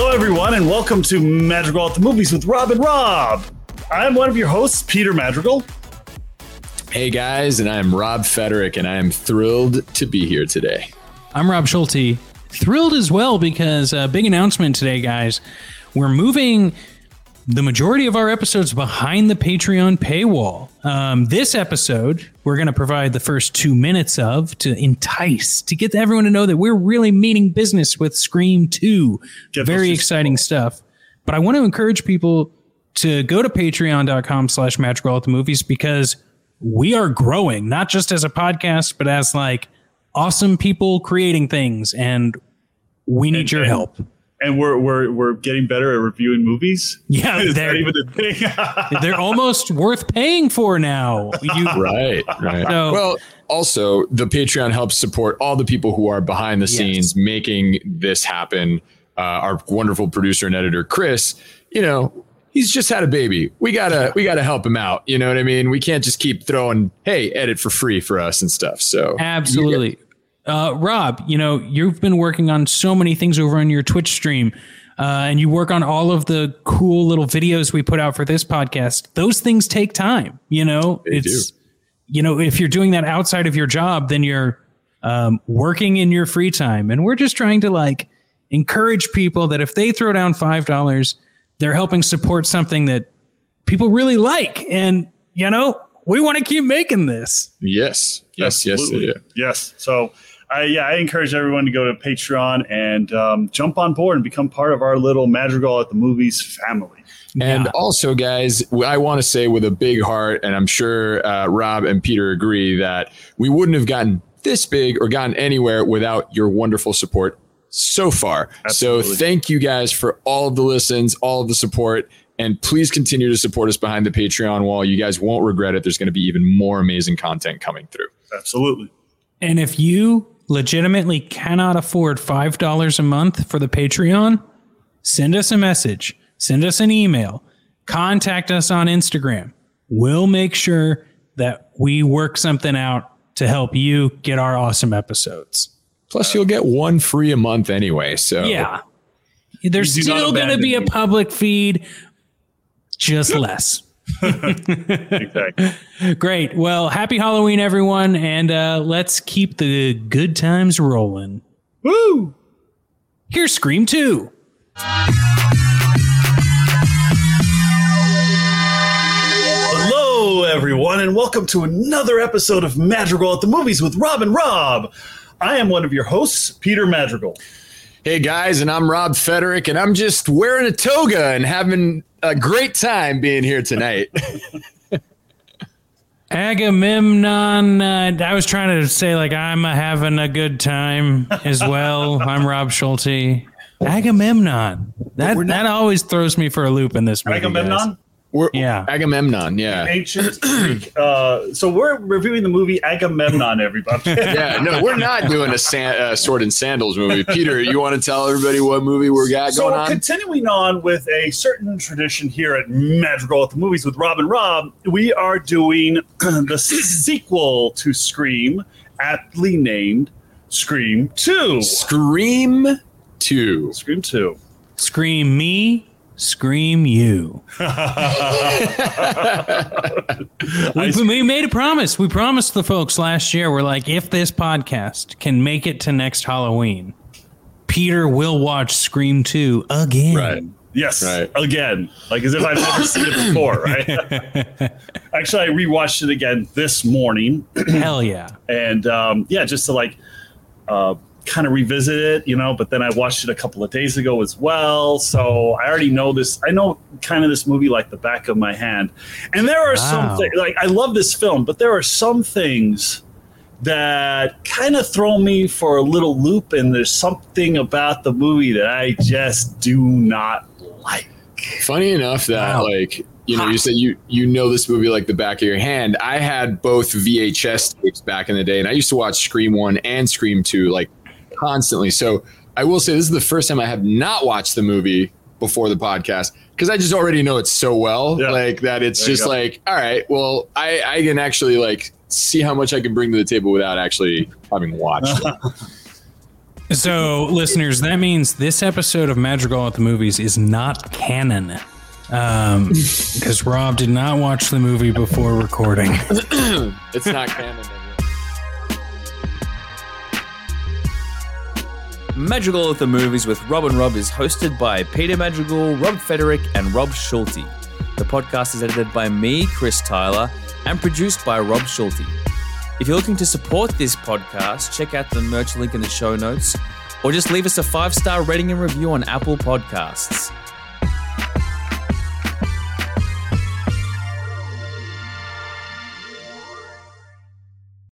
everyone, and welcome to Madrigal at the Movies with Rob and Rob. I'm one of your hosts, Peter Madrigal. Hey guys, and I'm Rob Federick, and I am thrilled to be here today. I'm Rob Schulte. Thrilled as well because a uh, big announcement today, guys. We're moving the majority of our episodes behind the Patreon paywall. Um, this episode, we're going to provide the first two minutes of to entice, to get everyone to know that we're really meaning business with Scream 2. Get Very exciting stuff. But I want to encourage people to go to patreon.com slash madrigal at the movies because we are growing, not just as a podcast, but as like awesome people creating things. And we need and, your help and we're we're we're getting better at reviewing movies. Yeah, they're even a thing. they're almost worth paying for now. You, right, right. So, well, also the Patreon helps support all the people who are behind the scenes making this happen. Uh, our wonderful producer and editor Chris, you know, he's just had a baby. We gotta we gotta help him out. You know what I mean? We can't just keep throwing hey edit for free for us and stuff. So absolutely. Uh, Rob, you know, you've been working on so many things over on your Twitch stream. Uh, and you work on all of the cool little videos we put out for this podcast. Those things take time, you know. They it's do. you know, if you're doing that outside of your job, then you're um, working in your free time. And we're just trying to like encourage people that if they throw down five dollars, they're helping support something that people really like. And you know, we want to keep making this. Yes, yes, Absolutely. yes, yes. So I, yeah, I encourage everyone to go to Patreon and um, jump on board and become part of our little Madrigal at the Movies family. And yeah. also, guys, I want to say with a big heart, and I'm sure uh, Rob and Peter agree that we wouldn't have gotten this big or gotten anywhere without your wonderful support so far. Absolutely. So, thank you guys for all of the listens, all of the support. And please continue to support us behind the Patreon wall. You guys won't regret it. There's going to be even more amazing content coming through. Absolutely. And if you legitimately cannot afford $5 a month for the Patreon, send us a message, send us an email, contact us on Instagram. We'll make sure that we work something out to help you get our awesome episodes. Plus, you'll get one free a month anyway. So, yeah. There's still going to be a public feed, just less exactly. Great. Well, happy Halloween, everyone, and uh, let's keep the good times rolling. Woo! Here's Scream 2. Hello, everyone, and welcome to another episode of Madrigal at the Movies with Rob and Rob. I am one of your hosts, Peter Madrigal. Hey guys, and I'm Rob Federick, and I'm just wearing a toga and having a great time being here tonight. Agamemnon. Uh, I was trying to say like I'm having a good time as well. I'm Rob Schulte. Agamemnon. That that always throws me for a loop in this movie. Agamemnon. Guys. We're, yeah, Agamemnon. Yeah, ancient Greek. Uh, so we're reviewing the movie Agamemnon. Everybody. yeah, no, we're not doing a san- uh, sword and sandals movie. Peter, you want to tell everybody what movie we're got so going on? So continuing on with a certain tradition here at Madrigal at the Movies with Rob and Rob, we are doing the sequel to Scream, aptly named Scream Two. Scream Two. Scream Two. Scream me Scream you. we, we, made a promise. We promised the folks last year. We're like, if this podcast can make it to next Halloween, Peter will watch Scream 2 again. Right. Yes, right. again. Like as if I've never seen it before, right? Actually, I rewatched it again this morning. Hell yeah. And um, yeah, just to like uh, kind of revisit it, you know, but then I watched it a couple of days ago as well. So I already know this. I know kind of this movie like the back of my hand. And there are wow. some things, like, I love this film, but there are some things that kind of throw me for a little loop. And there's something about the movie that I just do not like. Funny enough that, wow. like, you know, you said you you know this movie like the back of your hand. I had both VHS tapes back in the day, and I used to watch Scream One and Scream Two like constantly. So I will say this is the first time I have not watched the movie before the podcast because I just already know it so well, yeah. like that. It's there just like, all right, well, I I can actually like see how much I can bring to the table without actually having watched. So, listeners, that means this episode of Madrigal at the Movies is not canon. Um, because Rob did not watch the movie before recording. it's not canon. Madrigal at the Movies with Rob and Rob is hosted by Peter Madrigal, Rob Federick, and Rob Schulte. The podcast is edited by me, Chris Tyler, and produced by Rob Schulte. If you're looking to support this podcast, check out the merch link in the show notes, or just leave us a five star rating and review on Apple Podcasts.